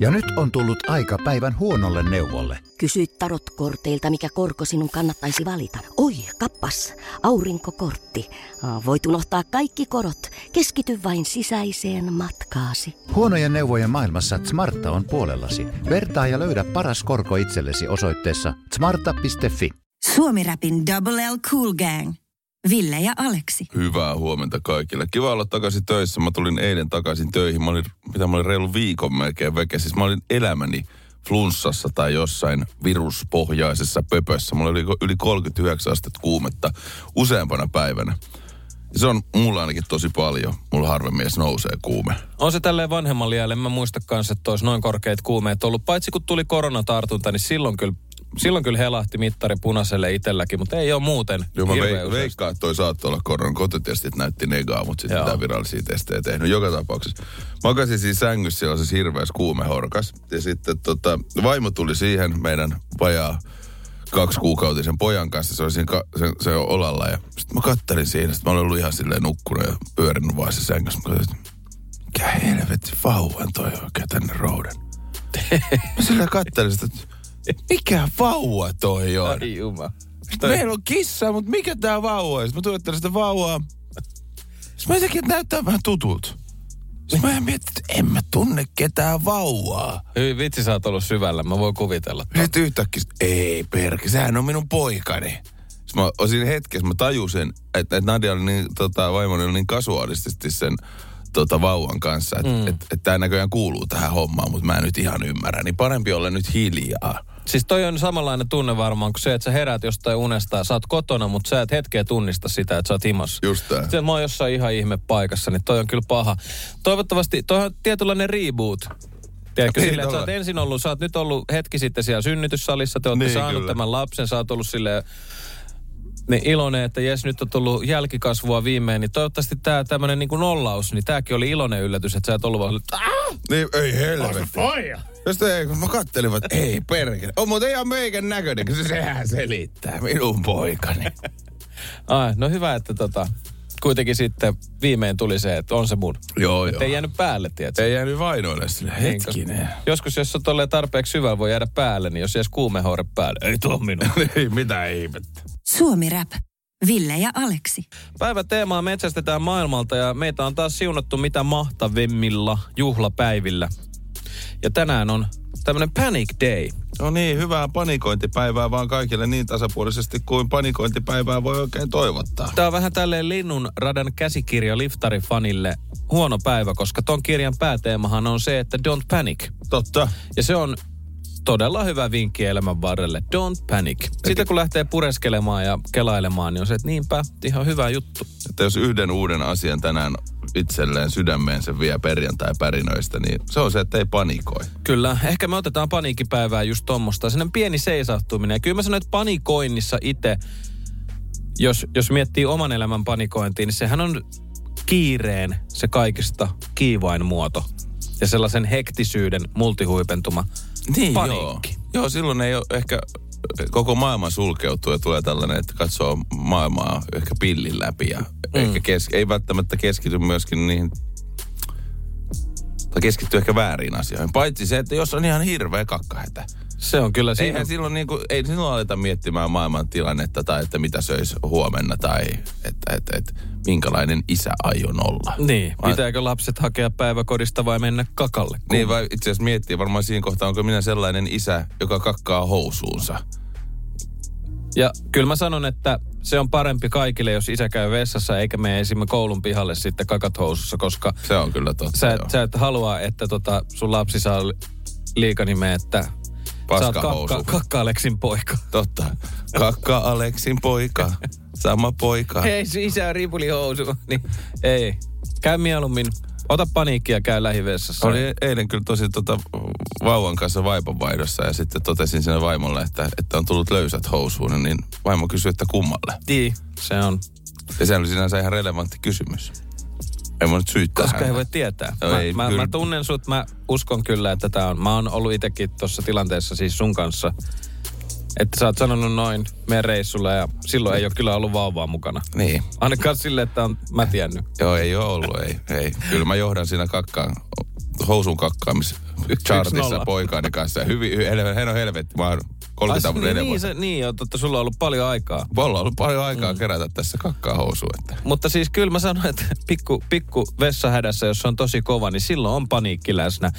Ja nyt on tullut aika päivän huonolle neuvolle. Kysy tarotkorteilta, mikä korko sinun kannattaisi valita. Oi, kappas, aurinkokortti. Voit unohtaa kaikki korot. Keskity vain sisäiseen matkaasi. Huonojen neuvojen maailmassa Smarta on puolellasi. Vertaa ja löydä paras korko itsellesi osoitteessa smarta.fi. Suomi-räpin Double L Cool Gang. Ville ja Aleksi. Hyvää huomenta kaikille. Kiva olla takaisin töissä. Mä tulin eilen takaisin töihin. Mä olin, mitä mä olin reilu viikon melkein veke. Siis mä olin elämäni flunssassa tai jossain viruspohjaisessa pöpössä. Mulla oli yli 39 astetta kuumetta useampana päivänä. Se on mulla ainakin tosi paljon. Mulla harvemmin edes nousee kuume. On se tälleen vanhemman liälle. Mä muista kanssa, että olisi noin korkeat kuumeet ollut. Paitsi kun tuli koronatartunta, niin silloin kyllä silloin kyllä helahti mittari punaiselle itselläkin, mutta ei ole muuten Joo, mä veik- veikkaan, että toi saattoi olla koronan. Kotitestit näytti negaa, mutta sitten mitä virallisia testejä tehnyt. Joka tapauksessa. Makasin siis sängyssä sellaisessa hirveässä kuumehorkas. Ja sitten tota, vaimo tuli siihen meidän vajaa kaksi kuukautisen pojan kanssa. Se oli siinä ka- se, se olalla ja sitten mä kattelin siinä. Sitten mä olin ollut ihan silleen nukkunut ja pyörinyt vaan se sängyssä. Mä katsoin, mikä helvetti vauvan toi oikein tänne rouden. mä silleen kattelin sitä, että mikä vauva toi on? Ai juma. Meillä on kissa, mutta mikä tää vauva on? Sitten mä tuottelin sitä vauvaa. Sitten mä jotenkin, että näyttää vähän tutulta. Sitten mä mietin, että en mä tunne ketään vauvaa. Hyvin vitsi, sä oot ollut syvällä. Mä voin kuvitella. Sitten yhtäkkiä, ei perke, sehän on minun poikani. Sitten mä osin hetkessä, mä tajusin, että, että Nadia oli niin, tota, vaimoni oli niin kasuaalisesti sen tota, vauvan kanssa, että mm. et, et tämä näköjään kuuluu tähän hommaan, mutta mä en nyt ihan ymmärrä. Niin parempi olla nyt hiljaa. Siis toi on samanlainen tunne varmaan kuin se, että sä heräät jostain unesta ja sä oot kotona, mutta sä et hetkeä tunnista sitä, että sä oot himassa. Just tää. Sitten mä oon jossain ihan ihme paikassa, niin toi on kyllä paha. Toivottavasti, toi on tietynlainen reboot. Tiedätkö, Niin silleen, että sä oot ensin ollut, sä oot nyt ollut hetki sitten siellä synnytyssalissa, te olette Niin, saanut kyllä. tämän lapsen, sä oot ollut silleen niin iloinen, että jes, nyt on tullut jälkikasvua viimein, niin toivottavasti tämä tämmöinen niin kuin nollaus, niin tämäkin oli iloinen yllätys, että sä et ollut vaan, "Ah!" Niin, ei helvetti. Josta ei, kun mä kattelin, että ei perkele. On mutta ihan meikän näköinen, kun se sehän selittää minun poikani. Ai, no hyvä, että tota, kuitenkin sitten viimein tuli se, että on se mun. joo, Että ei jäänyt päälle, tiedätkö? Ei jäänyt vainoille. Niin, koska Hetkinen. Joskus, jos on tolleen tarpeeksi syvällä, voi jäädä päälle, niin jos jäisi kuumehoure päälle, ei tuo minun. ei, mitä ihmettä. Suomi Rap. Ville ja Aleksi. Päivän teemaa metsästetään maailmalta ja meitä on taas siunattu mitä mahtavimmilla juhlapäivillä. Ja tänään on tämmönen Panic Day. No niin, hyvää panikointipäivää vaan kaikille niin tasapuolisesti kuin panikointipäivää voi oikein toivottaa. Tämä on vähän tälleen Linnun radan käsikirja liftarifanille huono päivä, koska ton kirjan pääteemahan on se, että don't panic. Totta. Ja se on todella hyvä vinkki elämän varrelle. Don't panic. Sitten kun lähtee pureskelemaan ja kelailemaan, niin on se, että niinpä, ihan hyvä juttu. Että jos yhden uuden asian tänään itselleen sydämeensä vie perjantai-pärinöistä, niin se on se, että ei panikoi. Kyllä, ehkä me otetaan paniikkipäivää just tuommoista. Sellainen pieni seisahtuminen. Ja kyllä mä sanon, että panikoinnissa itse, jos, jos miettii oman elämän panikointiin, niin sehän on kiireen se kaikista kiivain muoto. Ja sellaisen hektisyyden multihuipentuma. Niin, Paniikki. Joo. joo, silloin ei ole ehkä koko maailma sulkeutuu ja tulee tällainen, että katsoo maailmaa ehkä pillin läpi ja mm. ehkä kes, ei välttämättä keskity myöskin niihin tai keskittyy ehkä väärin asioihin. Paitsi se, että jos on ihan hirveä kakkahätä. Se on kyllä siinä. Eihän silloin, niin kuin, ei silloin aleta miettimään maailman tilannetta tai että mitä söisi huomenna tai että, että, että minkälainen isä aion olla. Niin, Vai- pitääkö lapset hakea päiväkodista vai mennä kakalle? Niin, vai itse asiassa miettii varmaan siinä kohtaa, onko minä sellainen isä, joka kakkaa housuunsa. Ja kyllä mä sanon, että se on parempi kaikille, jos isä käy vessassa eikä mene esimerkiksi koulun pihalle sitten kakat housussa, koska Se on kyllä totta. sä et, sä et halua, että tota, sun lapsi saa li- liikanimeä, että Paskahousu. kakka, kakka-Aleksin poika. Totta. Kakka Aleksin poika. Sama poika. Se isä on ripulihousu. Niin, ei. Käy mieluummin. Ota paniikkia ja käy lähivessassa. Oli eilen kyllä tosi tota, vauvan kanssa vaipanvaihdossa ja sitten totesin sinne vaimolle, että, että on tullut löysät housuun, niin vaimo kysyi, että kummalle. Niin, se on. Ja se oli sinänsä ihan relevantti kysymys. En mä nyt syyttää Koska ei häntä. voi tietää. No Mä, ei, mä, kyllä. mä tunnen sut, mä uskon kyllä, että tää on. Mä oon ollut itekin tuossa tilanteessa siis sun kanssa. Että sä oot sanonut noin meidän reissulla ja silloin ei ole kyllä ollut vauvaa mukana. Niin. Ainakaan sille, että on mä tiennyt. Joo, ei ole ollut, ei. ei. Kyllä mä johdan siinä kakkaan, housun kakkaamis chartissa poikaani kanssa. Ja hyvin, hy- hän on helvetti, mä oon 30 Ai, vuotta niin, enemmän. niin, se, niin, on totta, sulla on ollut paljon aikaa. Mulla on ollut paljon aikaa mm. kerätä tässä kakkaa housuun. Että. Mutta siis kyllä mä sanoin, että pikku, pikku vessahädässä, jos se on tosi kova, niin silloin on paniikki läsnä.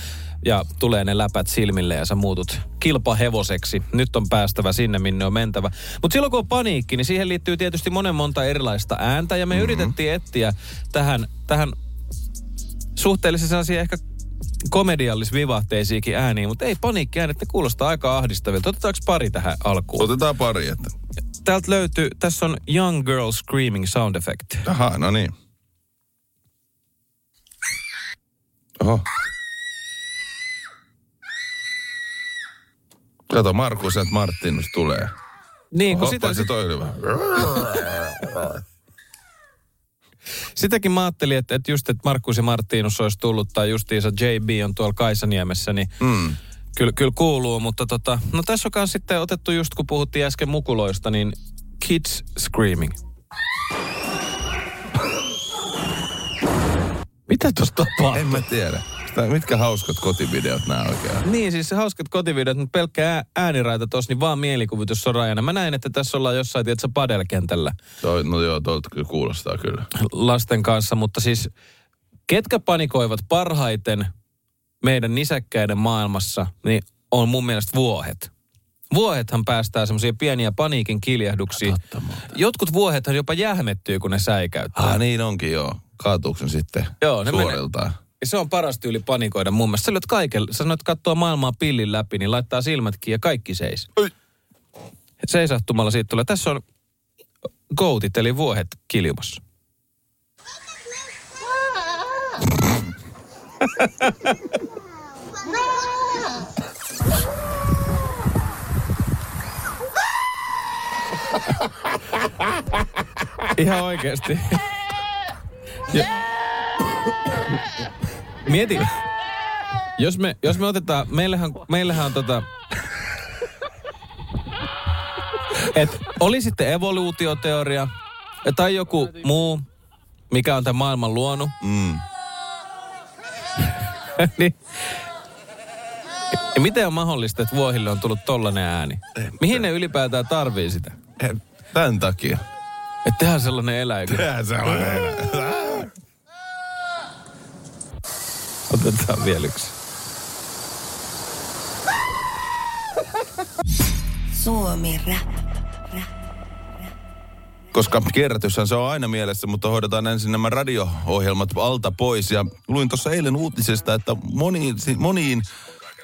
Ja tulee ne läpät silmille ja sä muutut kilpahevoseksi. Nyt on päästävä sinne, minne on mentävä. Mutta silloin kun on paniikki, niin siihen liittyy tietysti monen monta erilaista ääntä. Ja me mm-hmm. yritettiin etsiä tähän, tähän suhteellisen sellaisia ehkä komediallis-vivahteisiakin ääniä, mutta ei paniikkiäänet, ne kuulostaa aika ahdistavilta. Otetaanko pari tähän alkuun? Otetaan pari, että... Täältä löytyy, tässä on Young Girl Screaming Sound Effect. Aha, no niin. Oho. Kato, Markus, että Martinus tulee. Niin, kun Oho, sitä, paitsi toi oli vähän. Sitäkin mä ajattelin, että, että just, että Markus ja Martinus olisi tullut, tai justiinsa JB on tuolla Kaisaniemessä, niin Mm. kyllä, kyllä kuuluu, mutta tota, no tässä on sitten otettu just, kun puhuttiin äsken mukuloista, niin Kids Screaming. Mitä tuossa tapahtuu? En mä tiedä. Sitä, mitkä hauskat kotivideot nämä oikein? Niin, siis se hauskat kotivideot, mutta pelkkä ää- ääniraita tuossa, niin vaan mielikuvitus on rajana. Mä näin, että tässä ollaan jossain, tiedätkö, padelkentällä Toi, no joo, tuolta kyllä kuulostaa kyllä. lasten kanssa, mutta siis ketkä panikoivat parhaiten meidän nisäkkäiden maailmassa, niin on mun mielestä vuohet. Vuohethan päästää semmoisia pieniä paniikin kiljahduksia. Jotkut vuohethan jopa jähmettyy, kun ne säikäyttää. Ah, niin onkin joo. Kaatuuko ne sitten Joo, ne menee- suoriltaan? Ja se on paras tyyli panikoida mun mielestä. Sä lyöt kaiken, sä sanoit katsoa maailmaa pillin läpi, niin laittaa silmätkin ja kaikki seis. Oi. Seisahtumalla siitä tulee. Tässä on goutit, eli vuohet kiljumassa. Ihan oikeasti. Ja, mieti, jos me, jos me otetaan, meillähän, meillähän on tota, että oli sitten evoluutioteoria tai joku muu, mikä on tämän maailman luonut, Mm. niin ja miten on mahdollista, että vuohille on tullut tollanen ääni? Mihin ne ylipäätään tarvii sitä? En- Tän takia. Että tehdään sellainen eläin. Tehdään sellainen. Otetaan vielä yksi. Suomi rap. Koska kierrätyshän se on aina mielessä, mutta hoidetaan ensin nämä radio-ohjelmat alta pois. Ja luin tuossa eilen uutisesta, että moniin, moniin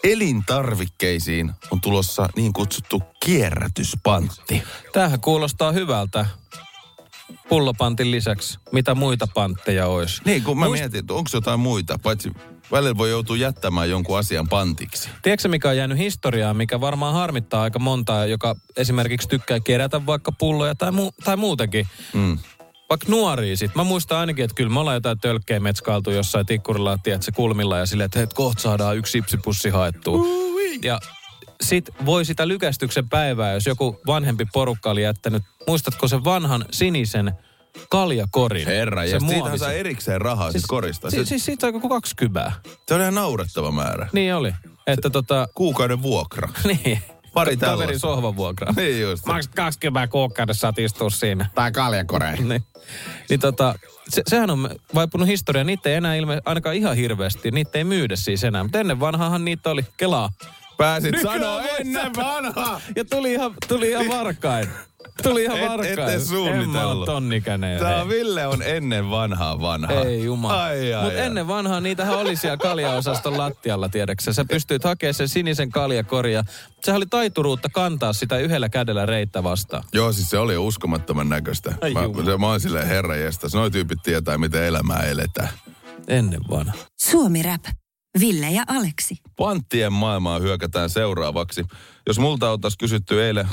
elintarvikkeisiin on tulossa niin kutsuttu kierrätyspantti. Tämähän kuulostaa hyvältä. Pullopantin lisäksi. Mitä muita pantteja olisi? Niin, kun mä Muist- mietin, että onko jotain muita, paitsi välillä voi joutua jättämään jonkun asian pantiksi. Tiedätkö mikä on jäänyt historiaan, mikä varmaan harmittaa aika montaa, joka esimerkiksi tykkää kerätä vaikka pulloja tai, mu- tai muutenkin. Mm. Vaikka nuoria sit. Mä muistan ainakin, että kyllä me ollaan jotain tölkkejä metskailtu jossain tikkurilla, tiedätkö, kulmilla ja silleen, että hei, kohta saadaan yksi sipsipussi haettua. Ja sit voi sitä lykästyksen päivää, jos joku vanhempi porukka oli jättänyt, muistatko sen vanhan sinisen kaljakorin? Herra, Se ja siitähän saa erikseen rahaa siis, korista. Se, Siis, siis siitä on joku 20. se on ihan naurettava määrä. Niin oli. Että tota, Kuukauden vuokra. niin. Pari Ka- Kaverin tällaista. sohvavuokraa. Niin just. Maksat 20 kuukaudessa, saat istua siinä. Tai kaljakore. niin. niin tota, se, sehän on vaipunut historia. Niitä ei enää ilme, ainakaan ihan hirveästi. Niitä ei myydä siis enää. Mutta ennen vanhaahan niitä oli kelaa. Pääsit sanoa ennen vanhaa. Ja tuli ihan, tuli ihan varkain. Tuli ihan Et- varkain. ette suunnitellut. En mä ole tonnikäinen. Tämä Ei. Ville on ennen vanhaa vanhaa. Ei jumala. Ai, ai, Mutta ennen vanhaa niitähän oli siellä kaljaosaston lattialla, tiedäksä. Sä pystyit hakemaan sen sinisen kaljakoria. Sehän oli taituruutta kantaa sitä yhdellä kädellä reittä vastaan. Joo, siis se oli uskomattoman näköistä. Ai Mä, jumala. se, mä oon silleen herra jestas. Noi tyypit tietää, miten elämää eletään. Ennen vanha. Suomi rap. Ville ja Aleksi. Panttien maailmaa hyökätään seuraavaksi. Jos multa oltaisiin kysytty eilen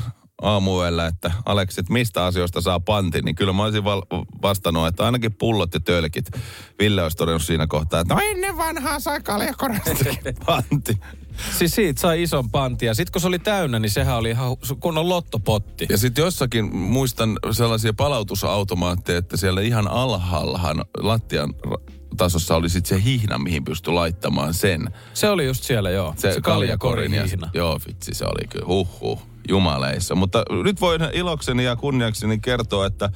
aamuella, että Aleksi, että mistä asioista saa pantin, niin kyllä mä olisin val- vastannut, että ainakin pullot ja tölkit. Ville olisi todennut siinä kohtaa, että no ennen vanhaa sai kaljakorastakin pantti. Siis siitä sai ison pantia. Sitten kun se oli täynnä, niin sehän oli ihan kunnon lottopotti. Ja sitten jossakin muistan sellaisia palautusautomaatteja, että siellä ihan alhaallahan lattian tasossa oli sitten se hihna, mihin pystyi laittamaan sen. Se oli just siellä, joo. Se, se kaljakorin. Ja, hihna. joo, vitsi, se oli kyllä huhhuh, jumaleissa. Mutta nyt voin ilokseni ja kunniakseni kertoa, että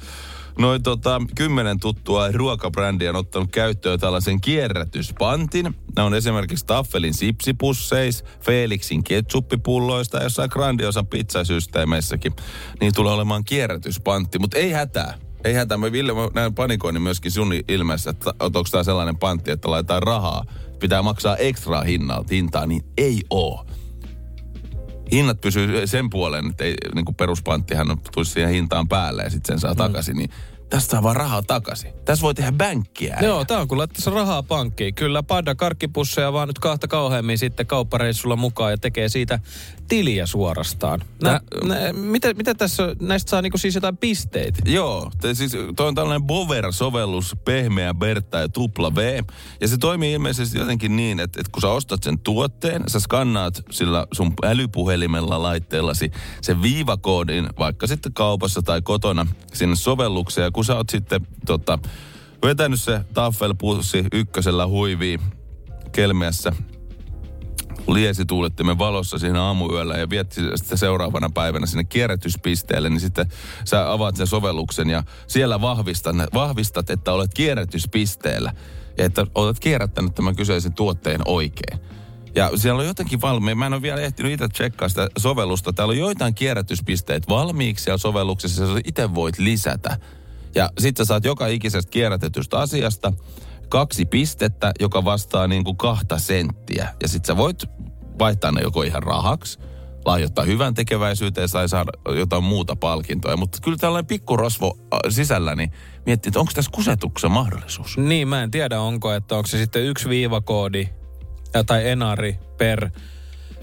noin tota, kymmenen tuttua ruokabrändiä on ottanut käyttöön tällaisen kierrätyspantin. Nämä on esimerkiksi Taffelin sipsipusseis, Felixin ketsuppipulloista ja jossain grandiosan pizzasysteemeissäkin. Niin tulee olemaan kierrätyspantti, mutta ei hätää. Ei hätää. Mä Ville, mä näen panikoinnin myöskin sun ilmeessä, että onko tämä sellainen pantti, että laitetaan rahaa. Pitää maksaa ekstra hintaa, niin ei oo hinnat pysyy sen puolen, että ei, niin kuin peruspanttihan tulisi siihen hintaan päälle ja sitten sen saa mm. takaisin, niin tästä saa vaan rahaa takaisin. Tässä voi tehdä bänkkiä. Joo, tämä on kun laittaisi rahaa pankkiin. Kyllä, padda karkkipusseja vaan nyt kahta kauheammin sitten kauppareissulla mukaan ja tekee siitä tiliä suorastaan. Nä, nä, mitä, mitä tässä, näistä saa niinku siis jotain pisteitä? Joo, te, siis toi on tällainen Bover-sovellus, pehmeä Bertta ja tupla V. Ja se toimii ilmeisesti jotenkin niin, että, että kun sä ostat sen tuotteen, sä skannaat sillä sun älypuhelimella laitteellasi sen viivakoodin, vaikka sitten kaupassa tai kotona sinne sovellukseen. Ja kun sä oot sitten tota, vetänyt se taffelpussi ykkösellä huiviin kelmeässä liesituulettimen valossa siinä aamuyöllä ja vietti sitä seuraavana päivänä sinne kierrätyspisteelle, niin sitten sä avaat sen sovelluksen ja siellä vahvistat, vahvistat että olet kierrätyspisteellä ja että olet kierrättänyt tämän kyseisen tuotteen oikein. Ja siellä on jotenkin valmiin. Mä en ole vielä ehtinyt itse tsekkaa sitä sovellusta. Täällä on joitain kierrätyspisteet valmiiksi siellä sovelluksessa, ja itse voit lisätä. Ja sitten sä saat joka ikisestä kierrätetystä asiasta kaksi pistettä, joka vastaa niin kuin kahta senttiä. Ja sitten sä voit vaihtaa ne joko ihan rahaksi, lahjoittaa hyvän tekeväisyyteen tai saada jotain muuta palkintoa. Mutta kyllä tällainen pikkurosvo äh, sisällä, niin miettii, että onko tässä kusetuksen mahdollisuus? Niin, mä en tiedä onko, että onko se sitten yksi viivakoodi tai enari per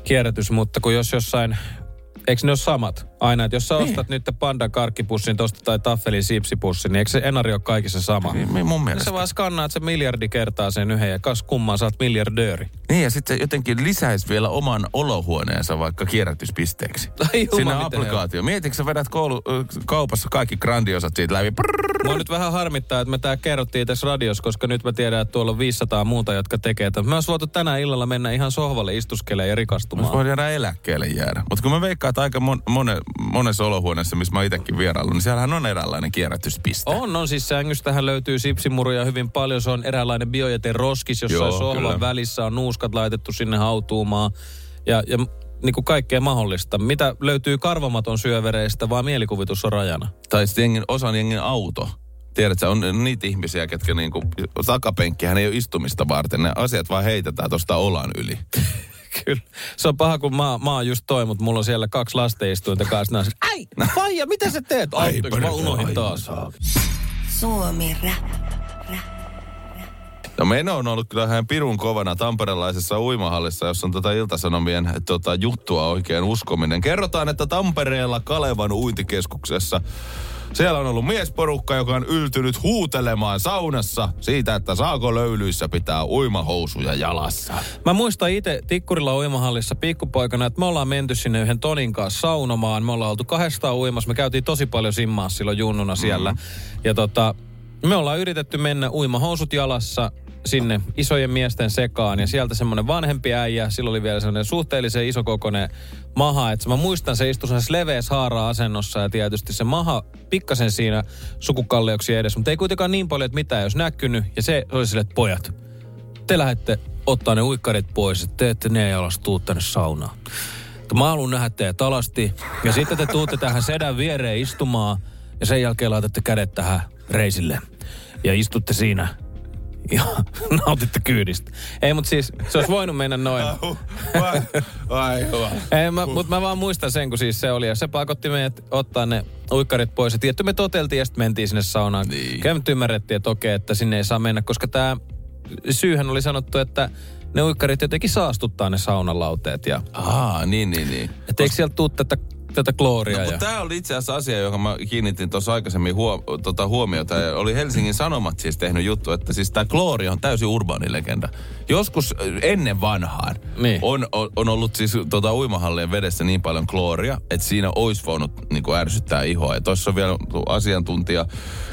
kierrätys, mutta kun jos jossain Eikö ne ole samat aina? Että jos sä niin. ostat nyt pandan karkkipussin tosta tai taffelin sipsipussin, niin eikö se enari ole kaikissa sama? Niin, niin mun mielestä. Sä vaan skannaat se miljardi kertaa sen yhden ja kas kumman sä oot miljardööri. Niin ja sitten jotenkin lisäisi vielä oman olohuoneensa vaikka kierrätyspisteeksi. Ai Sinne applikaatio. Mietitkö sä vedät koulu, kaupassa kaikki grandiosat siitä läpi? Mua nyt vähän harmittaa, että me tää kerrottiin tässä radiossa, koska nyt mä tiedän, että tuolla on 500 muuta, jotka tekee. Mä olisi voitu tänään illalla mennä ihan sohvalle istuskelemaan ja rikastumaan. Mä jäädä eläkkeelle jäädä. Mutta kun mä veikkaan, että aika mon, mone, monessa olohuoneessa, missä mä itsekin vierailu, niin siellähän on eräänlainen kierrätyspiste. On, on. Siis sängystähän löytyy sipsimuruja hyvin paljon. Se on eräänlainen biojäte roskis, jossa Joo, sohvan kyllä. välissä on nuuskat laitettu sinne hautuumaan. Ja, ja niin kuin kaikkea mahdollista. Mitä löytyy karvamaton syövereistä, vaan mielikuvitus on rajana. Tai sitten jengin, osan jengin auto. Tiedätkö, on niitä ihmisiä, ketkä niinku, takapenkkihän ei ole istumista varten. Ne asiat vaan heitetään tuosta olan yli. Kyllä. Se on paha, kun mä, mä oon just toi, mutta mulla on siellä kaksi lasteistuinta kanssa. Nää, Ai, faija, mitä sä teet? Ai, mä unohdin taas. Suomi rap. No meno on ollut kyllä ihan pirun kovana tamperelaisessa uimahallissa, jossa on tota iltasanomien tota, juttua oikein uskominen. Kerrotaan, että Tampereella Kalevan uintikeskuksessa siellä on ollut miesporukka, joka on yltynyt huutelemaan saunassa siitä, että saako löylyissä pitää uimahousuja jalassa. Mä muistan itse Tikkurilla uimahallissa pikkupoikana, että me ollaan menty sinne yhden Tonin kanssa saunomaan. Me ollaan oltu kahdesta uimassa. Me käytiin tosi paljon simmaa silloin junnuna siellä. Mm. Ja tota, me ollaan yritetty mennä uimahousut jalassa sinne isojen miesten sekaan. Ja sieltä semmoinen vanhempi äijä, sillä oli vielä semmoinen suhteellisen isokokoinen maha, että mä muistan se istui sellaisessa leveässä haara-asennossa ja tietysti se maha pikkasen siinä sukukalleuksi edessä, mutta ei kuitenkaan niin paljon, että mitä jos näkynyt. Ja se oli sille, että pojat, te lähdette ottaa ne uikkarit pois, että te ette ne jalas tuu tänne saunaan. Mä haluan nähdä teidät alasti. Ja sitten te tuutte tähän sedän viereen istumaan. Ja sen jälkeen laitatte kädet tähän reisille. Ja istutte siinä ja nautitte kyydistä. Ei, mutta siis se olisi voinut mennä noin. Ai, Ei, mä, mutta mä vaan muistan sen, kun siis se oli. Ja se pakotti meidät ottaa ne uikkarit pois. Ja tietty me toteltiin ja sitten mentiin sinne saunaan. Niin. Kyllä ymmärrettiin, että okei, että sinne ei saa mennä, koska tämä syyhän oli sanottu, että ne uikkarit jotenkin saastuttaa ne saunalauteet. Ja... Aa, niin, niin, niin. Että eikö sieltä tuu tätä tätä klooria. No, ja... tämä oli itse asiassa asia, johon mä kiinnitin tuossa aikaisemmin huo, tota, huomiota. Ja oli Helsingin Sanomat siis tehnyt juttu, että siis tämä kloori on täysin urbaani legenda. Joskus äh, ennen vanhaan Niin. on, on, on, ollut siis tota, uimahallien vedessä niin paljon klooria, että siinä olisi voinut niin kuin ärsyttää ihoa. Ja tuossa on vielä asiantuntija,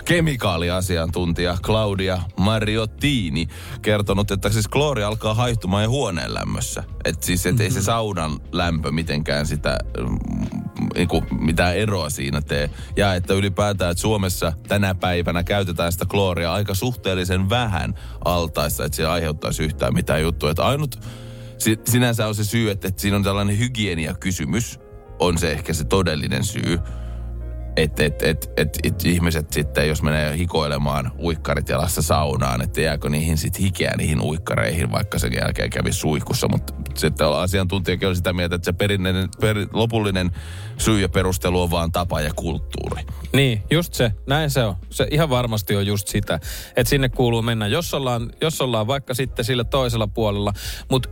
kemikaaliasiantuntija Claudia Mariottini kertonut, että siis kloori alkaa haihtumaan jo huoneen lämmössä. Että siis et ei se saunan lämpö mitenkään sitä mm, niinku, mitään eroa siinä tee. Ja että ylipäätään, että Suomessa tänä päivänä käytetään sitä klooria aika suhteellisen vähän altaissa, että se aiheuttaisi yhtään mitään juttua. Että ainut si- sinänsä on se syy, että, että siinä on tällainen hygieniakysymys, on se ehkä se todellinen syy. Että et, et, et, et ihmiset sitten, jos menee hikoilemaan uikkarit jalassa saunaan, että jääkö niihin sitten hikeä niihin uikkareihin, vaikka sen jälkeen kävi suihkussa. Mutta sitten asiantuntijakin oli sitä mieltä, että se perinneinen, per, lopullinen syy ja perustelu on vaan tapa ja kulttuuri. Niin, just se. Näin se on. Se ihan varmasti on just sitä, että sinne kuuluu mennä, jos ollaan, jos ollaan vaikka sitten sillä toisella puolella. Mutta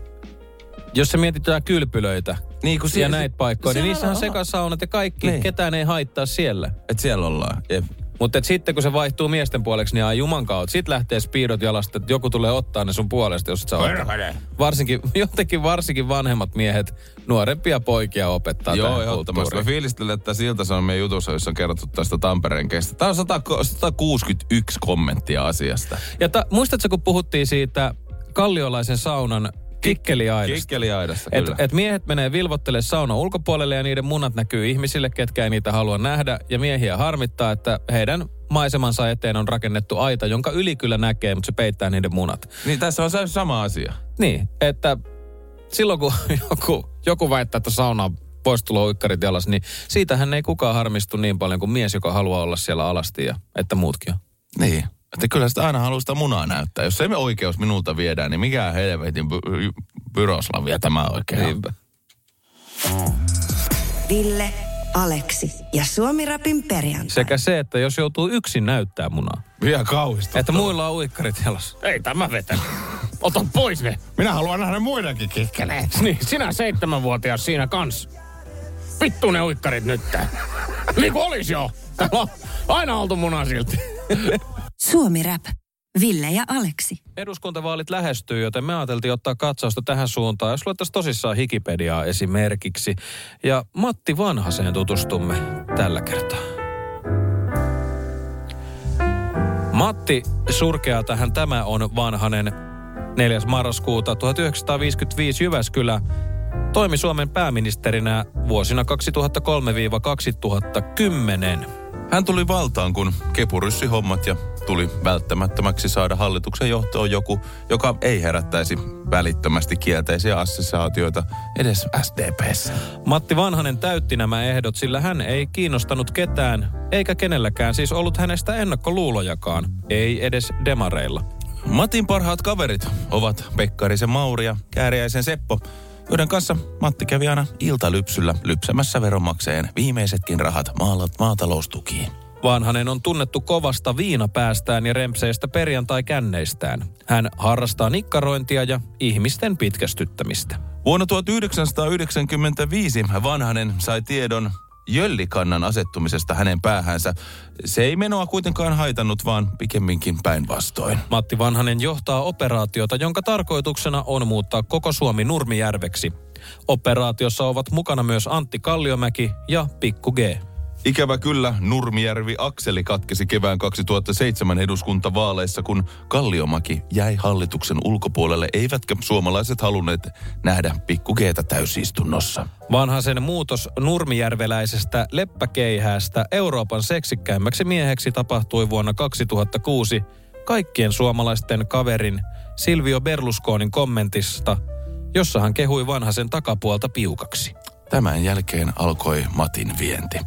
jos sä mietit jotain kylpylöitä Niin, kun ja siellä- näitä paikkoja, niin niissähän on sekasaunat ja kaikki. Niin. Ketään ei haittaa siellä. Että siellä ollaan. Jep. Mutta sitten kun se vaihtuu miesten puoleksi, niin ai juman kautta. Sitten lähtee speedot jalasta, että joku tulee ottaa ne sun puolesta, jos et sä. Varsinkin, jotenkin varsinkin vanhemmat miehet, nuorempia poikia opettaa Joo, ehdottomasti. Mä fiilistelen, että siltä se on meidän jutussa, jossa on kerrottu tästä Tampereen kestä. Tämä on 100, 161 kommenttia asiasta. Ja ta, muistatko, kun puhuttiin siitä kalliolaisen saunan Kikkeliaidasta, Et, kyllä. et miehet menee vilvottele saunan ulkopuolelle ja niiden munat näkyy ihmisille, ketkä ei niitä halua nähdä. Ja miehiä harmittaa, että heidän maisemansa eteen on rakennettu aita, jonka yli kyllä näkee, mutta se peittää niiden munat. Niin tässä on se sama asia. Niin, että silloin kun joku, joku väittää, että sauna on poistulo uikkarit jalas, niin siitähän ei kukaan harmistu niin paljon kuin mies, joka haluaa olla siellä alasti ja että muutkin on. Niin. Että kyllä sitä aina haluaa sitä munaa näyttää. Jos se me oikeus minulta viedään, niin mikä helvetin by- byroslavia tämä oikein on. Niinpä. Ville, Aleksi ja Suomi-rapin perjantai. Sekä se, että jos joutuu yksin näyttää munaa. Vielä kauhista. Että muilla on uikkarit jalassa. Ei tämä vetä. Ota pois ne. Minä haluan nähdä muidenkin kikkeleitä. Niin, sinä seitsemänvuotias siinä kans. Vittu ne uikkarit nyt. Niin kuin olis jo. Täällä on aina oltu muna silti. Suomi-rap. Ville ja Aleksi. Eduskuntavaalit lähestyy, joten me ajateltiin ottaa katsausta tähän suuntaan. Jos luettaisiin tosissaan Hikipediaa esimerkiksi. Ja Matti Vanhaseen tutustumme tällä kertaa. Matti surkea tähän tämä on Vanhanen 4. marraskuuta 1955 Jyväskylä toimi Suomen pääministerinä vuosina 2003-2010. Hän tuli valtaan, kun kepuryssi hommat ja tuli välttämättömäksi saada hallituksen johtoon joku, joka ei herättäisi välittömästi kielteisiä assosiaatioita edes SDPssä. Matti Vanhanen täytti nämä ehdot, sillä hän ei kiinnostanut ketään, eikä kenelläkään siis ollut hänestä ennakkoluulojakaan, ei edes demareilla. Matin parhaat kaverit ovat Pekkarisen Mauri ja Kääriäisen Seppo, joiden kanssa Matti kävi aina iltalypsyllä lypsämässä veronmaksajien viimeisetkin rahat maalat maataloustukiin. Vanhanen on tunnettu kovasta viinapäästään ja rempseistä perjantai-känneistään. Hän harrastaa nikkarointia ja ihmisten pitkästyttämistä. Vuonna 1995 Vanhanen sai tiedon jöllikannan asettumisesta hänen päähänsä. Se ei menoa kuitenkaan haitannut, vaan pikemminkin päinvastoin. Matti Vanhanen johtaa operaatiota, jonka tarkoituksena on muuttaa koko Suomi Nurmijärveksi. Operaatiossa ovat mukana myös Antti Kalliomäki ja Pikku G. Ikävä kyllä, Nurmijärvi Akseli katkesi kevään 2007 eduskuntavaaleissa, kun Kalliomäki jäi hallituksen ulkopuolelle, eivätkä suomalaiset halunneet nähdä pikkukeetä täysistunnossa. Vanhasen muutos nurmijärveläisestä leppäkeihäästä Euroopan seksikkäimmäksi mieheksi tapahtui vuonna 2006 kaikkien suomalaisten kaverin Silvio Berlusconin kommentista, jossa hän kehui Vanhasen takapuolta piukaksi. Tämän jälkeen alkoi Matin vienti.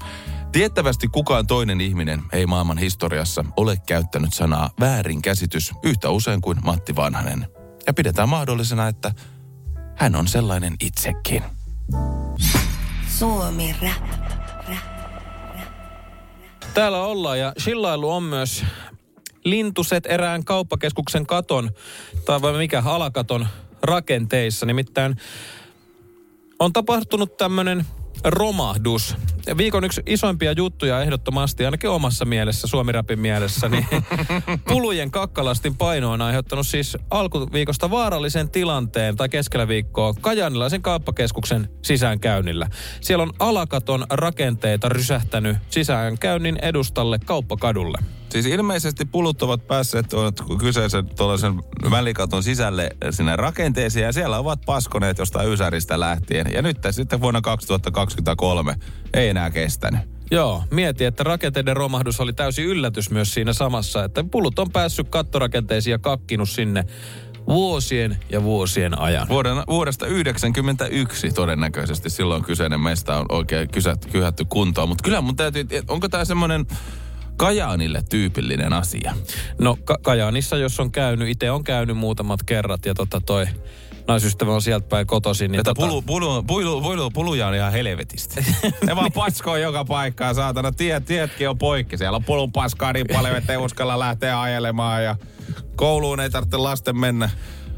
Tiettävästi kukaan toinen ihminen ei maailman historiassa ole käyttänyt sanaa väärinkäsitys yhtä usein kuin Matti Vanhanen. Ja pidetään mahdollisena, että hän on sellainen itsekin. Suomi-rap. Täällä ollaan ja chillailu on myös lintuset erään kauppakeskuksen katon, tai vai mikä, alakaton rakenteissa. Nimittäin on tapahtunut tämmöinen romahdus viikon yksi isoimpia juttuja ehdottomasti, ainakin omassa mielessä, Suomi-räpin mielessä, niin pulujen kakkalastin paino on aiheuttanut siis alkuviikosta vaarallisen tilanteen tai keskellä viikkoa Kajanilaisen kauppakeskuksen sisäänkäynnillä. Siellä on alakaton rakenteita rysähtänyt sisäänkäynnin edustalle kauppakadulle. Siis ilmeisesti pulut ovat päässeet kyseisen tuollaisen välikaton sisälle sinne rakenteeseen ja siellä ovat paskoneet jostain Ysäristä lähtien. Ja nyt sitten vuonna 2023 ei enää kestänyt. Joo, mieti, että rakenteiden romahdus oli täysi yllätys myös siinä samassa, että pulut on päässyt kattorakenteisiin ja kakkinut sinne vuosien ja vuosien ajan. Vuoden, vuodesta 1991 todennäköisesti silloin kyseinen mesta on oikein kysät, kyhätty kuntoon. Mutta kyllä mun täytyy, onko tämä semmoinen Kajaanille tyypillinen asia? No Ka- Kajaanissa, jos on käynyt, itse on käynyt muutamat kerrat ja tota toi naisystävä on sieltä päin kotoisin. Niin Että tota, pulu, pulu, pulu, pulu, puluja on ihan helvetistä. ne vaan paskoo joka paikkaan, saatana. Tiet, tietkin on poikki. Siellä on pulun paskaa niin paljon, että ei uskalla lähteä ajelemaan. Ja kouluun ei tarvitse lasten mennä.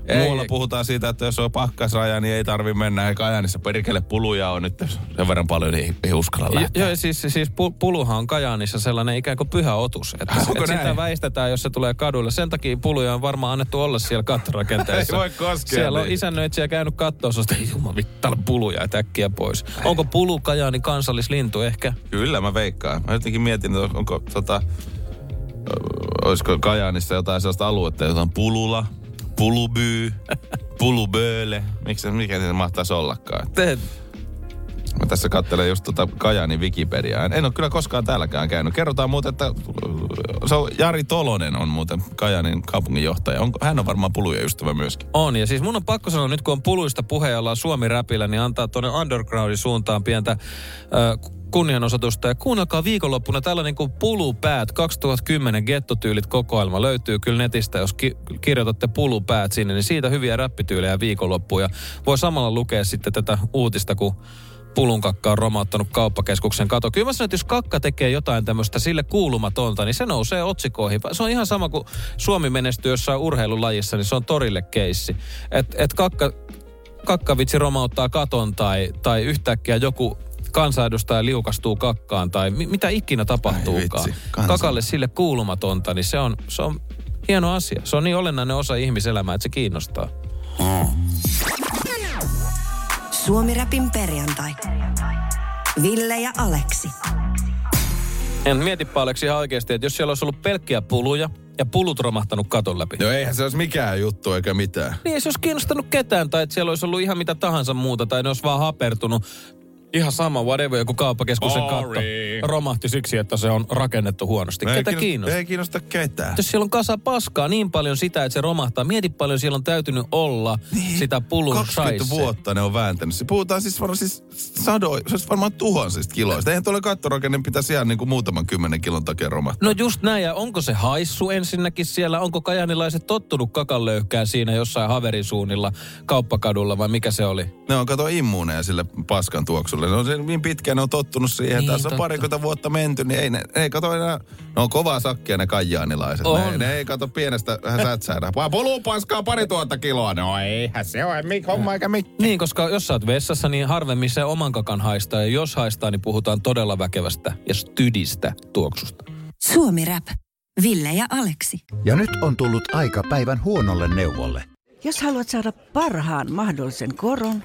Ei. Muualla puhutaan siitä, että jos on pakkasraja, niin ei tarvi mennä. Eikä Kajaanissa perkele puluja on nyt sen verran paljon, niin ei, ei uskalla lähteä. Joo, siis, siis pu- puluhan on Kajaanissa sellainen ikään kuin pyhä otus. Että, Onko että sitä väistetään, jos se tulee kadulle. Sen takia puluja on varmaan annettu olla siellä kattorakenteessa. Ei voi koskea Siellä on niitä. isännöitsijä käynyt kattoon, että ei jumala vittu, täällä on puluja et äkkiä pois. Onko pulu Kajaani kansallislintu ehkä? Kyllä mä veikkaan. Mä jotenkin mietin, että onko tota, olisiko Kajaanissa jotain sellaista aluetta, jotain Pulula, Pulubyy, Pulubööle. Miksi, mikä se mahtaisi ollakaan? Te, Mä tässä katselen just tota Kajaanin Wikipediaa. En ole kyllä koskaan täälläkään käynyt. Kerrotaan muuten, että se on Jari Tolonen on muuten Kajaanin kaupunginjohtaja. Onko, hän on varmaan pulujen ystävä myöskin. On, ja siis mun on pakko sanoa, nyt kun on puluista puhe ja ollaan Suomi-räpillä, niin antaa tuonne undergroundin suuntaan pientä ö, kunnianosoitusta. Ja kuunnelkaa viikonloppuna tällainen kuin Pulupäät 2010 gettotyylit kokoelma löytyy kyllä netistä. Jos ki- kirjoitatte Pulupäät sinne, niin siitä hyviä räppityylejä viikonloppuun. Ja voi samalla lukea sitten tätä uutista, kun pulun kakka on romauttanut kauppakeskuksen kato. Kyllä mä sanon, että jos kakka tekee jotain tämmöistä sille kuulumatonta, niin se nousee otsikoihin. Se on ihan sama kuin Suomi menestyy jossain urheilulajissa, niin se on torille keissi. Että et kakka, kakkavitsi romauttaa katon tai, tai yhtäkkiä joku kansanedustaja liukastuu kakkaan tai mi- mitä ikinä tapahtuukaan. Ai vitsi, kansan- Kakalle sille kuulumatonta, niin se on, se on hieno asia. Se on niin olennainen osa ihmiselämää, että se kiinnostaa. Suomi-räpin perjantai. Ville ja Aleksi. En mieti Aleksi ihan oikeasti, että jos siellä olisi ollut pelkkiä puluja ja pulut romahtanut katon läpi. No eihän se olisi mikään juttu eikä mitään. Niin ei se olisi kiinnostanut ketään, tai että siellä olisi ollut ihan mitä tahansa muuta, tai ne olisi vaan hapertunut. Ihan sama, whatever, joku kauppakeskuksen katto romahti siksi, että se on rakennettu huonosti. Ketä kiinnosta, kiinnostaa? Ei kiinnosta ketään. Jos siellä on kasa paskaa niin paljon sitä, että se romahtaa, mieti paljon siellä on täytynyt olla niin. sitä pulun 20 saisse. vuotta ne on vääntänyt. Se puhutaan siis varmaan siis sado, se olisi varmaan tuhansista kiloista. Eihän tuolla kattorakenne pitäisi ihan niin kuin muutaman kymmenen kilon takia romahtaa. No just näin, ja onko se haissu ensinnäkin siellä? Onko kajanilaiset tottunut kakanlöyhkään siinä jossain haverisuunnilla kauppakadulla vai mikä se oli? Ne on kato immuuneja sille paskan tuoksulle. Ne on se niin pitkään, ne on tottunut siihen. Niin, Tässä on parikymmentä vuotta menty, niin ei ne, ne ei kato enää. Ne on kovaa sakkia ne kaijaanilaiset. On. Ne, ne, ei kato pienestä vähän sätsäädä. Vaan polupaskaa pari tuhatta kiloa. No eihän se ole mik homma eikä mikään. Niin, koska jos sä oot vessassa, niin harvemmin se oman kakan haistaa. Ja jos haistaa, niin puhutaan todella väkevästä ja stydistä tuoksusta. Suomi-rap. Ville ja Aleksi. Ja nyt on tullut aika päivän huonolle neuvolle. Jos haluat saada parhaan mahdollisen koron,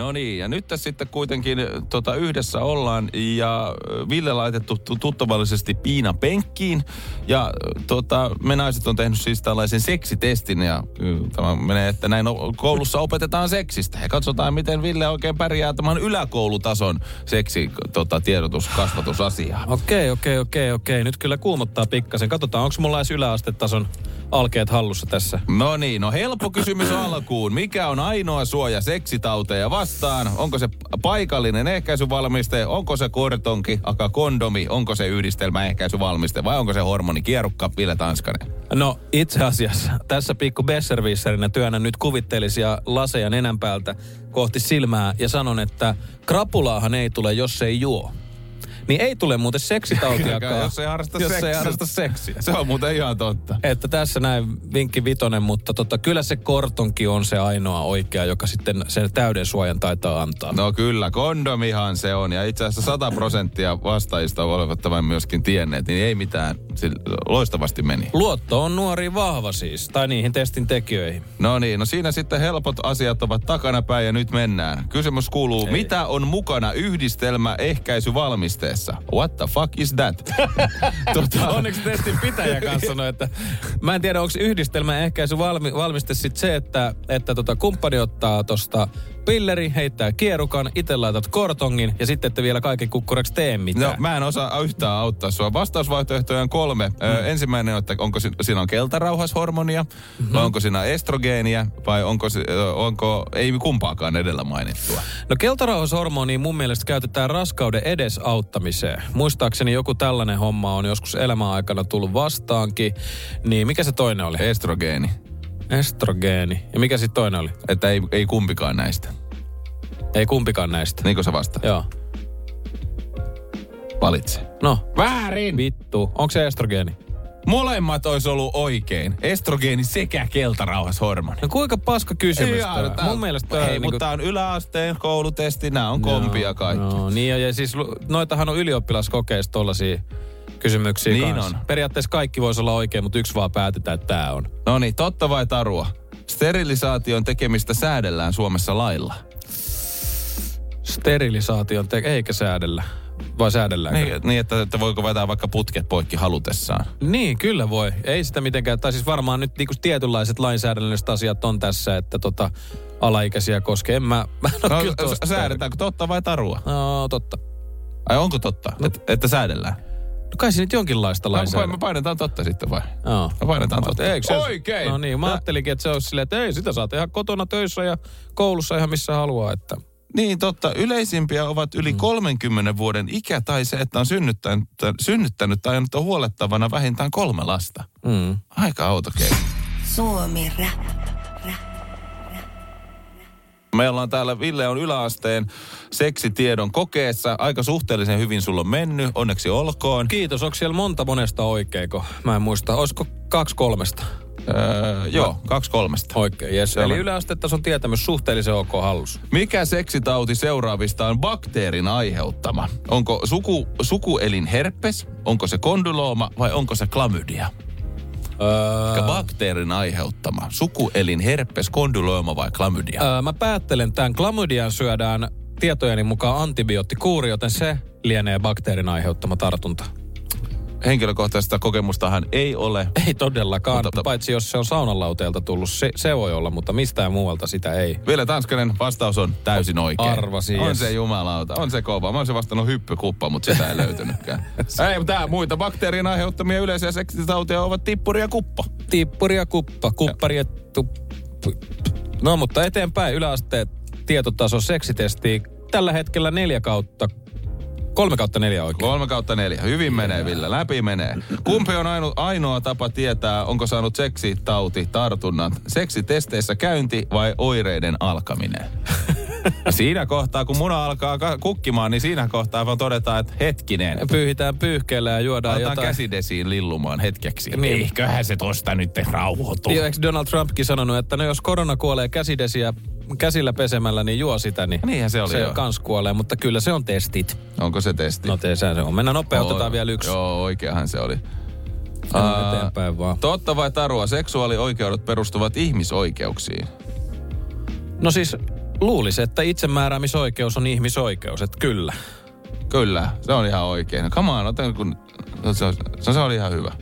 No niin, ja nyt tässä sitten kuitenkin tota, yhdessä ollaan ja ö, Ville laitettu tu- tuttavallisesti Piina penkkiin. Ja ö, tota, me naiset on tehnyt siis tällaisen seksitestin ja tämä menee, että näin koulussa opetetaan seksistä. Ja katsotaan, miten Ville oikein pärjää tämän yläkoulutason seksi tota, tiedotus, kasvatusasiaa. Okei, okei, okei, okei. Nyt kyllä kuumottaa pikkasen. Katsotaan, onko mulla edes yläastetason alkeet hallussa tässä. No niin, no helppo kysymys alkuun. Mikä on ainoa suoja seksitauteja vastaan? Onko se paikallinen ehkäisyvalmiste? Onko se kortonki, aka kondomi? Onko se yhdistelmäehkäisyvalmiste? Vai onko se hormonikierukka, Ville Tanskanen? No itse asiassa tässä pikku Besservisserinä työnnän nyt kuvitteellisia laseja nenän päältä kohti silmää ja sanon, että krapulaahan ei tule, jos ei juo. Niin ei tule muuten seksitautiakaan, jos ei harrasta jos seksiä. ei harrasta seksiä. Se on muuten ihan totta. Että tässä näin vinkki vitonen, mutta tota, kyllä se kortonki on se ainoa oikea, joka sitten sen täyden suojan taitaa antaa. No kyllä, kondomihan se on. Ja itse asiassa 100 prosenttia vastaajista olevat tämän myöskin tienneet, niin ei mitään. Sillä loistavasti meni. Luotto on nuori vahva siis, tai niihin testin tekijöihin. No niin, no siinä sitten helpot asiat ovat takanapäin ja nyt mennään. Kysymys kuuluu, Ei. mitä on mukana yhdistelmä ehkäisyvalmisteessa? What the fuck is that? tota, Onneksi testin pitäjä kanssa sanoi, että mä en tiedä, onko yhdistelmä ehkäisy valmi, valmiste sit se, että, että tota, kumppani ottaa tosta pilleri, heittää kierukan, itse laitat kortongin ja sitten ette vielä kaiken kukkuraksi tee mitään. No, mä en osaa yhtään auttaa sua. Vastausvaihtoehtoja on kolme. Mm. Ö, ensimmäinen on, että onko si- siinä on keltarauhashormonia, mm-hmm. vai onko siinä estrogeenia, vai onko, onko ei kumpaakaan edellä mainittua. No keltarauhashormonia mun mielestä käytetään raskauden edesauttamiseen. Muistaakseni joku tällainen homma on joskus elämän aikana tullut vastaankin. Niin mikä se toinen oli? Estrogeeni. Estrogeeni. Ja mikä sitten toinen oli? Että ei, ei kumpikaan näistä. Ei kumpikaan näistä. Niin kuin sä vastaat. Joo. Valitse. No, Väärin! vittu. Onko se estrogeeni? Molemmat olisi ollut oikein. Estrogeeni sekä keltarauhashormoni. No kuinka paska kysymys Ei, tää? tää- Mun mielestä tää Hei, niinku- mutta on yläasteen koulutesti, nämä on kompia kaikki. No, niin on, ja siis noitahan on ylioppilaskokeissa tollasia kysymyksiä Niin kanssa. on. Periaatteessa kaikki voisi olla oikein, mutta yksi vaan päätetään, että tää on. No niin, totta vai tarua? Sterilisaation tekemistä säädellään Suomessa lailla. Sterilisaation te- eikä säädellä. Vai säädelläänkö? Niin, niin että, että voiko vetää vaikka putket poikki halutessaan. Niin, kyllä voi. Ei sitä mitenkään, tai siis varmaan nyt niinku tietynlaiset lainsäädännölliset asiat on tässä, että tota, alaikäisiä koskee. En mä, mä en No, kyllä tosta. s- säädetäänkö totta vai tarua? No, totta. Ai onko totta, No. Et, että säädellään? No kai se nyt jonkinlaista No, me lainsäädäntöä. painetaan totta sitten vai? Joo. Me painetaan totta. Eikö se, Oikein! No niin, mä ajattelinkin, että se olisi silleen, että ei, sitä saa tehdä kotona töissä ja koulussa ihan missä haluaa. Että. Niin totta, yleisimpiä ovat yli 30 vuoden ikä tai se, että on synnyttänyt, synnyttänyt tai on huolettavana vähintään kolme lasta. Mm. Aika auto keino. Suomi rap. Meillä on täällä, Ville on yläasteen seksitiedon kokeessa. Aika suhteellisen hyvin sulla on mennyt, onneksi olkoon. Kiitos, onko siellä monta monesta oikeiko? Mä en muista, olisiko kaksi kolmesta? Öö, joo, kaksi kolmesta. Oikein, yes. Eli yläastetta on tietämys suhteellisen ok hallussa. Mikä seksitauti seuraavista on bakteerin aiheuttama? Onko suku, sukuelin herpes, onko se kondylooma vai onko se klamydia? Öö, bakteerin aiheuttama? Sukuelin herpes, kondylooma vai klamydia? öö, mä päättelen, tämän klamydian syödään tietojeni mukaan antibioottikuuri, joten se lienee bakteerin aiheuttama tartunta. Henkilökohtaista kokemustahan ei ole. Ei todellakaan, Mutta- paitsi jos se on saunanlauteelta tullut, se, se voi olla, mutta mistään muualta sitä ei. Ville Tanskanen vastaus on täysin oikein. Arvasin, On yes. se jumalauta, on se kova. Mä olisin vastannut hyppykuppa, mutta sitä ei löytynytkään. ei, mutta tää muita bakteerien aiheuttamia yleisiä seksitauteja ovat tippuri ja kuppa. Tippuri ja kuppa, kuppari ja tuppu. No mutta eteenpäin yläasteen tietotaso seksitesti tällä hetkellä neljä kautta, kolme kautta neljä oikein. Kolme kautta neljä. Hyvin menee, Ville. Läpi menee. Kumpi on aino, ainoa tapa tietää, onko saanut seksitauti tartunnan? Seksitesteissä käynti vai oireiden alkaminen? siinä kohtaa, kun muna alkaa ka- kukkimaan, niin siinä kohtaa vaan todetaan, että hetkinen. Pyyhitään pyyhkeellä ja juodaan Aletaan jotain. käsidesiin lillumaan hetkeksi. Niin. Eiköhän se tosta nyt rauhoitu. Joo, eikö Donald Trumpkin sanonut, että no jos korona kuolee käsidesiä käsillä pesemällä, niin juo sitä, niin Niinhän se oli se joo. kans kuolee, mutta kyllä se on testit. Onko se testi? No teesään se on. Mennään nopein, otetaan vielä yksi. Joo, oikeahan se oli. Aa, eteenpäin vaan. Totta vai tarua, seksuaalioikeudet perustuvat ihmisoikeuksiin. No siis luulisi, että itsemääräämisoikeus on ihmisoikeus, että kyllä. Kyllä, se on ihan oikein. No, Come on, otan kun... no, Se, on- se, se oli ihan hyvä.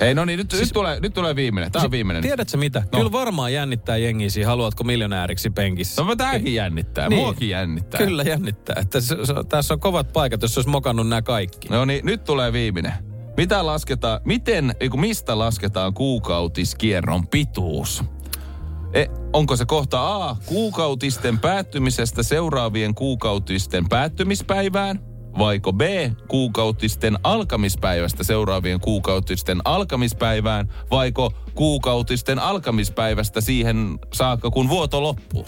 Ei, no niin, nyt, siis, nyt, tulee, nyt tulee viimeinen. Tämä on viimeinen. Tiedätkö mitä? No. Kyllä varmaan jännittää jengiä siinä, haluatko miljonääriksi penkissä. No mä tämäkin jännittää. Niin. Muakin jännittää. Kyllä jännittää. Että se, se, tässä on kovat paikat, jos olisi mokannut nämä kaikki. No niin, nyt tulee viimeinen. Mitä lasketaan, miten, eiku, mistä lasketaan kuukautiskierron pituus? E, onko se kohta A, kuukautisten päättymisestä seuraavien kuukautisten päättymispäivään? Vaiko B, kuukautisten alkamispäivästä seuraavien kuukautisten alkamispäivään? Vaiko kuukautisten alkamispäivästä siihen saakka, kun vuoto loppuu?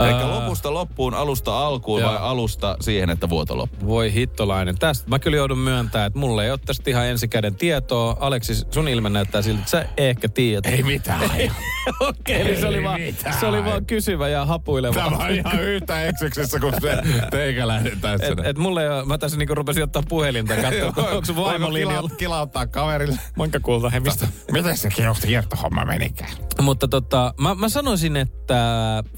Eli Ää. lopusta loppuun, alusta alkuun Joo. vai alusta siihen, että vuoto loppuu? Voi hittolainen. Tästä mä kyllä joudun myöntämään, että mulla ei ole tästä ihan ensikäden tietoa. Aleksis, sun ilme näyttää siltä, että sä ehkä tiedät. Ei mitään. Okei, eli se oli, vaan, se oli vaan kysyvä ja hapuileva. Tämä on ihan yhtä eksyksessä kuin se teikäläinen tässä. Et, et mulle ei ole, mä tässä niinku rupesin ottaa puhelinta katsoa, onko se vaimo linjalla. kilauttaa kaverille? Moikka kulta, hei mistä? Miten se kiertohomma menikään? Mutta tota, mä, mä sanoisin, että,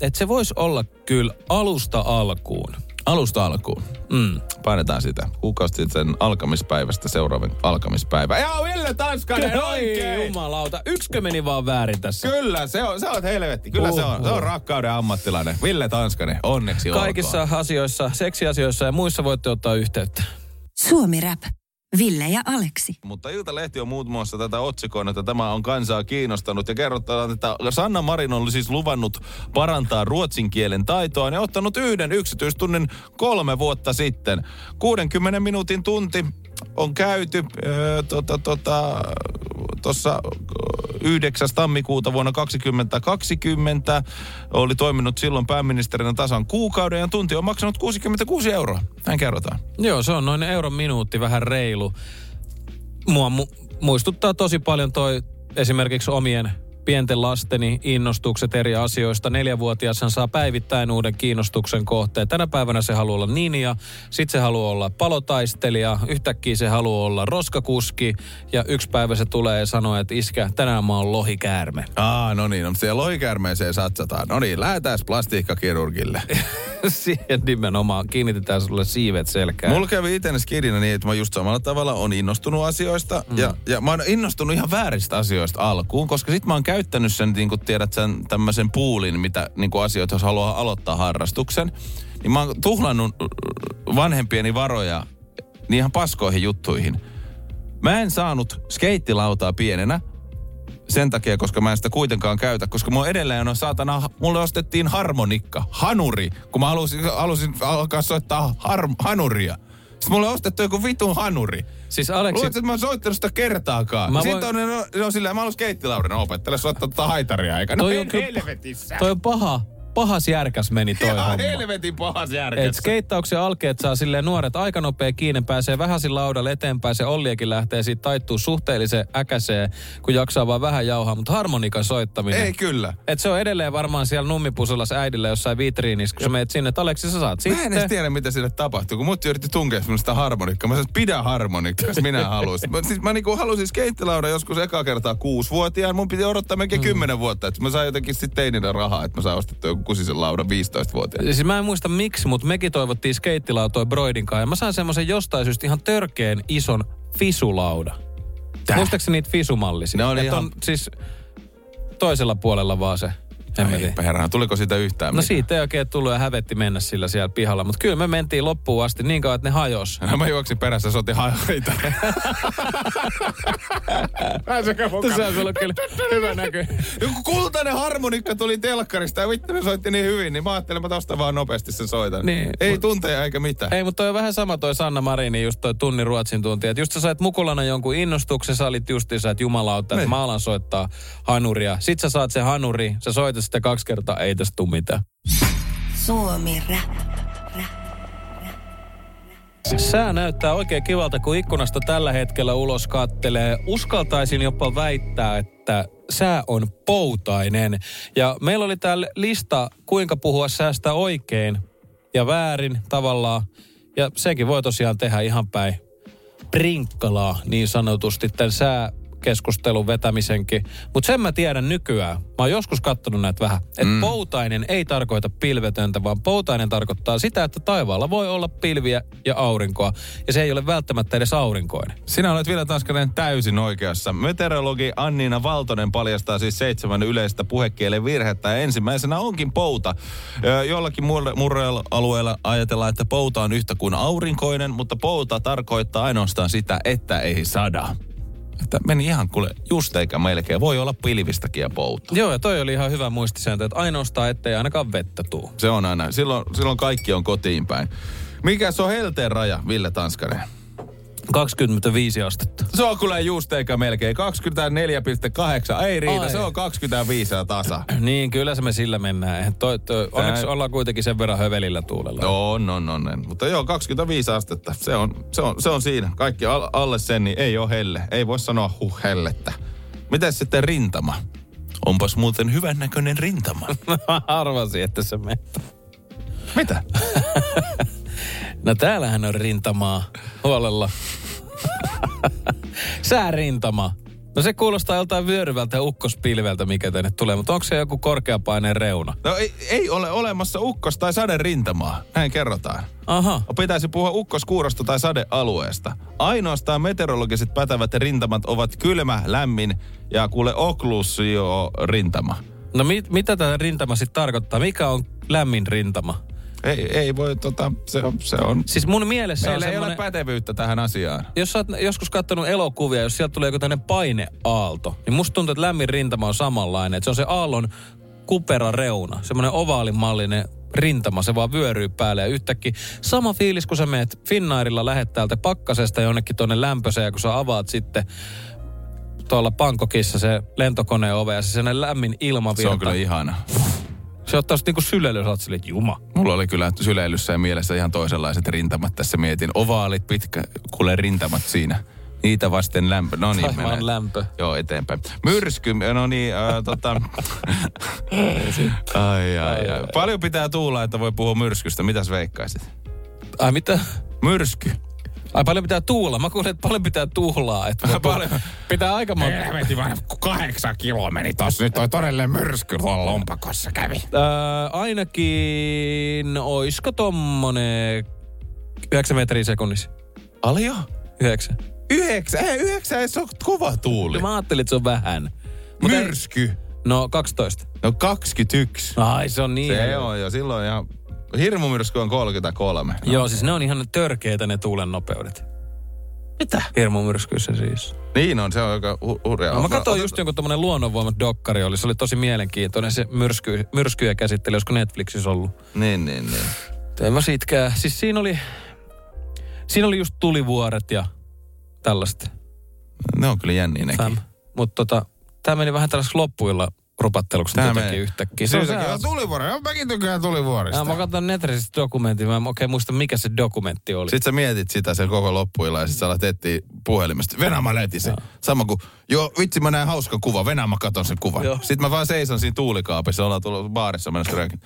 että se voisi olla kyllä alusta alkuun. Alusta alkuun. Mm. Painetaan sitä. Kuukausi sitten alkamispäivästä seuraavan alkamispäivä. Ja Ville Tanskanen Oi oikein! jumalauta, yksikö meni vaan väärin tässä? Kyllä, se on, se on helvetti. Kyllä se on. Se on rakkauden ammattilainen. Ville Tanskanen, onneksi Kaikissa olkoon. asioissa, seksiasioissa ja muissa voitte ottaa yhteyttä. Suomi Rap. Ville ja Aleksi. Mutta Iltalehti on muun muassa tätä otsikoinut, että tämä on kansaa kiinnostanut. Ja kerrotaan, että Sanna Marin on siis luvannut parantaa ruotsin kielen taitoa. Ja ottanut yhden yksityistunnin kolme vuotta sitten. 60 minuutin tunti on käyty öö, tota, tota, tuossa 9. tammikuuta vuonna 2020. Oli toiminut silloin pääministerinä tasan kuukauden ja tunti on maksanut 66 euroa. Näin kerrotaan. Joo, se on noin euron minuutti, vähän reilu. Mua mu- muistuttaa tosi paljon toi esimerkiksi omien pienten lasteni innostukset eri asioista. Neljävuotias hän saa päivittäin uuden kiinnostuksen kohteen. Tänä päivänä se haluaa olla ninja, sitten se haluaa olla palotaistelija, yhtäkkiä se haluaa olla roskakuski ja yksi päivä se tulee ja sanoo, että iskä, tänään mä oon lohikäärme. Aa, no niin, no siellä lohikäärmeeseen satsataan. No niin, lähdetään plastiikkakirurgille. Siihen nimenomaan kiinnitetään sulle siivet selkään. Mulla kävi itse skidinä niin, että mä just samalla tavalla on innostunut asioista. Mm. Ja, ja mä oon innostunut ihan vääristä asioista alkuun, koska sit mä oon käyttänyt sen, niin kuin tiedät sen tämmöisen puulin, mitä niin kuin asioita, jos haluaa aloittaa harrastuksen. Niin mä oon tuhlannut vanhempieni varoja niin ihan paskoihin juttuihin. Mä en saanut skeittilautaa pienenä, sen takia, koska mä en sitä kuitenkaan käytä, koska mulla edelleen on saatana, mulle ostettiin harmonikka, hanuri, kun mä halusin, halusin alkaa soittaa har, hanuria. Sitten mulle on ostettu joku vitun hanuri. Siis Aleksi, Luuletko, että mä oon soittanut sitä kertaakaan? Mä Mä voin- Sitten on, no, no silleen, mä haluan skeittilaudena opettele soittaa tota haitaria eikä. No Toi on helvetissä. toi on paha, pahas järkäs meni toi Ihan homma. helvetin pahas Et järkessä. skeittauksen alkeet saa silleen nuoret aika nopea kiinni, pääsee vähäsin laudalle eteenpäin, se Olliakin lähtee siitä taittuu suhteellisen äkäseen, kun jaksaa vaan vähän jauhaa, mutta harmonikan soittaminen. Ei kyllä. Et se on edelleen varmaan siellä nummipusulas äidillä jossain vitriinissä, kun sä meet sinne, että Aleksi sä saat Mä en edes sitten. tiedä, mitä sille tapahtuu, kun mut yritti tunkea sitä harmonikkaa. Mä sanoin, pidä harmonikkaa, jos minä haluaisin. Mä, siis mä niinku halusin skeittilaudan joskus eka kertaa kuusivuotiaan. Mun piti odottaa melkein Mm. kymmenen vuotta, että mä sain jotenkin sitten teininä rahaa, että mä sain ostettua joku kusisen laudan 15-vuotiaan. Siis mä en muista miksi, mutta mekin toivottiin skeittilautoja Broidin kanssa. Ja mä sain semmoisen jostain syystä ihan törkeen ison fisulauda. Tää? Muistaakseni niitä fisumallisia? Ne Et ihan- on siis toisella puolella vaan se. Ei, perhana, tuliko siitä yhtään No mitään? siitä ei oikein tullut ja hävetti mennä sillä siellä pihalla. Mutta kyllä me mentiin loppuun asti niin kauan, että ne hajos. No, mä juoksin perässä, se otti haita. Pääsekö mukaan? Se on ollut kyllä hyvä näky. Joku kultainen harmonikka tuli telkkarista ja vittu ne soitti niin hyvin, niin mä ajattelin, mä tosta vaan nopeasti sen soitan. Niin. Ei tunteja eikä mitään. Ei, mutta toi on vähän sama toi Sanna Marini, just toi tunnin ruotsin tunti. Että just sä sait mukulana jonkun innostuksen, sä olit justiinsa, että jumalauta, että Niin. mä alan soittaa hanuria. Sit sä saat sen hanuri, sä soitat sitä kaksi kertaa, ei tästä tuu mitään. Suomi Rap. Sää näyttää oikein kivalta, kun ikkunasta tällä hetkellä ulos kattelee. Uskaltaisin jopa väittää, että sää on poutainen. Ja meillä oli täällä lista, kuinka puhua säästä oikein ja väärin tavallaan. Ja senkin voi tosiaan tehdä ihan päin prinkkalaa niin sanotusti tämän sää keskustelun vetämisenkin. Mutta sen mä tiedän nykyään, mä oon joskus kattonut näitä vähän, että mm. poutainen ei tarkoita pilvetöntä, vaan poutainen tarkoittaa sitä, että taivaalla voi olla pilviä ja aurinkoa. Ja se ei ole välttämättä edes aurinkoinen. Sinä olet vielä Tanskanen täysin oikeassa. Meteorologi Anniina Valtonen paljastaa siis seitsemän yleistä puhekielen virhettä. Ja ensimmäisenä onkin pouta. Jollakin murrealueella ajatellaan, että pouta on yhtä kuin aurinkoinen, mutta pouta tarkoittaa ainoastaan sitä, että ei sada. Että meni ihan kuule just eikä melkein. Voi olla pilvistäkin ja pouta. Joo, ja toi oli ihan hyvä muistisääntö, että ainoastaan ettei ainakaan vettä tuu. Se on aina. Silloin, silloin kaikki on kotiin päin. Mikä se on helteen raja, Ville Tanskanen? 25 astetta. Se on kyllä just eikä melkein. 24,8. Ei riitä, Ai. se on 25 ja tasa. Niin, kyllä se me sillä mennään. Toi, toi, onneksi ollaan kuitenkin sen verran hövelillä tuulella. On, on, on. on. Mutta joo, 25 astetta. Se on, se on, se on siinä. Kaikki al- alle sen, niin ei ole helle. Ei voi sanoa huh hellettä. Mitäs sitten rintama? Onpas muuten hyvän näköinen rintama. Arvasin, että se menee. Mitä? No täällähän on rintamaa huolella. Säärintama. No se kuulostaa joltain vyöryvältä ukkospilveltä, mikä tänne tulee, mutta onko se joku korkeapaineen reuna? No ei, ei ole olemassa ukkos- tai saderintamaa. Näin kerrotaan. Aha. Pitäisi puhua ukkoskuurosta tai sadealueesta. Ainoastaan meteorologiset pätävät rintamat ovat kylmä, lämmin ja kuule oklusio rintama. No mit, mitä tämä rintama sitten tarkoittaa? Mikä on lämmin rintama? Ei, ei voi, tota, se on, se on. Siis mun mielessä Meillä on ei ole semmoinen... pätevyyttä tähän asiaan. Jos sä oot joskus katsonut elokuvia, jos sieltä tulee joku tämmöinen paineaalto, niin musta tuntuu, että lämmin rintama on samanlainen. Että se on se aallon kupera reuna, semmoinen ovaalimallinen rintama, se vaan vyöryy päälle ja yhtäkkiä sama fiilis, kun sä meet Finnairilla lähet täältä pakkasesta jonnekin tuonne lämpöiseen ja kun sä avaat sitten tuolla Pankokissa se lentokoneen ove ja se lämmin ilmavirta. Se on kyllä ihana. Se ottaa sitten niinku sylely, jos oot silleen, juma. Mulla oli kyllä syleilyssä ja mielessä ihan toisenlaiset rintamat tässä mietin. Ovaalit, pitkä, kuule rintamat siinä. Niitä vasten lämpö. No niin, mennään. lämpö. Joo, eteenpäin. Myrsky, no niin, äh, tota... ai, ai, ai. Paljon pitää tuulla, että voi puhua myrskystä. Mitäs veikkaisit? Ai mitä? Myrsky. Ai paljon pitää tuulla. Mä kuulin, että paljon pitää tuhlaa. Että voi Paljon. Pitää aika monta. Helvetin vaan kahdeksan kiloa meni tossa. Nyt toi todellinen myrsky tuolla lompakossa kävi. Öö, ainakin, oisko tommonen 9 metriä sekunnissa? Aljo? 9. Yhdeksän, ei, yhdeksän ei se on kova tuuli. Mä ajattelin, että se on vähän. Mut ei- Myrsky. No 12. No 21. Ai se on niin. Se on jo silloin ja hirmumyrsky on 33. No. Joo, siis ne on ihan törkeitä ne tuulen nopeudet. Mitä? Hirmumyrskyissä siis. Niin on, se on aika hu- hurjaa. No, mä katsoin just jonkun tommonen luonnonvoimat dokkari oli. Se oli tosi mielenkiintoinen se myrsky, myrskyjä käsitteli, olisiko Netflixissä ollut. Niin, niin, niin. En mä siitäkään. Siis siinä oli, siinä oli just tulivuoret ja tällaista. Ne on kyllä jänniä nekin. Mutta tota, tää meni vähän tällaiseksi loppuilla rupatteluksi Tää jotenkin yhtäkkiä. Se on se, on tulivuori. Joo, mäkin tykkään tulivuorista. ja, mä katson Netflixistä dokumentin, mä en oikein muista mikä se dokumentti oli. Sitten sä mietit sitä sen koko loppuilla ja sit sä alat etsiä puhelimesta. Venä mä löytin sen. Sama kuin, joo vitsi mä näin hauska kuva. Venä mä katon sen kuvan. Joo. Sitten mä vaan seison siinä tuulikaapissa. Ollaan tullut baarissa mennessä röökin.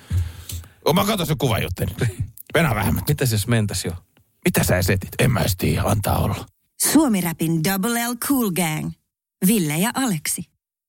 Mä katon sen kuvan juttelin. Venä vähemmän. Mitäs jos mentäs jo? Mitä sä esetit? En mä edes tiedä. Antaa olla. Suomi-rapin Double L Cool Gang. Ville ja Aleksi.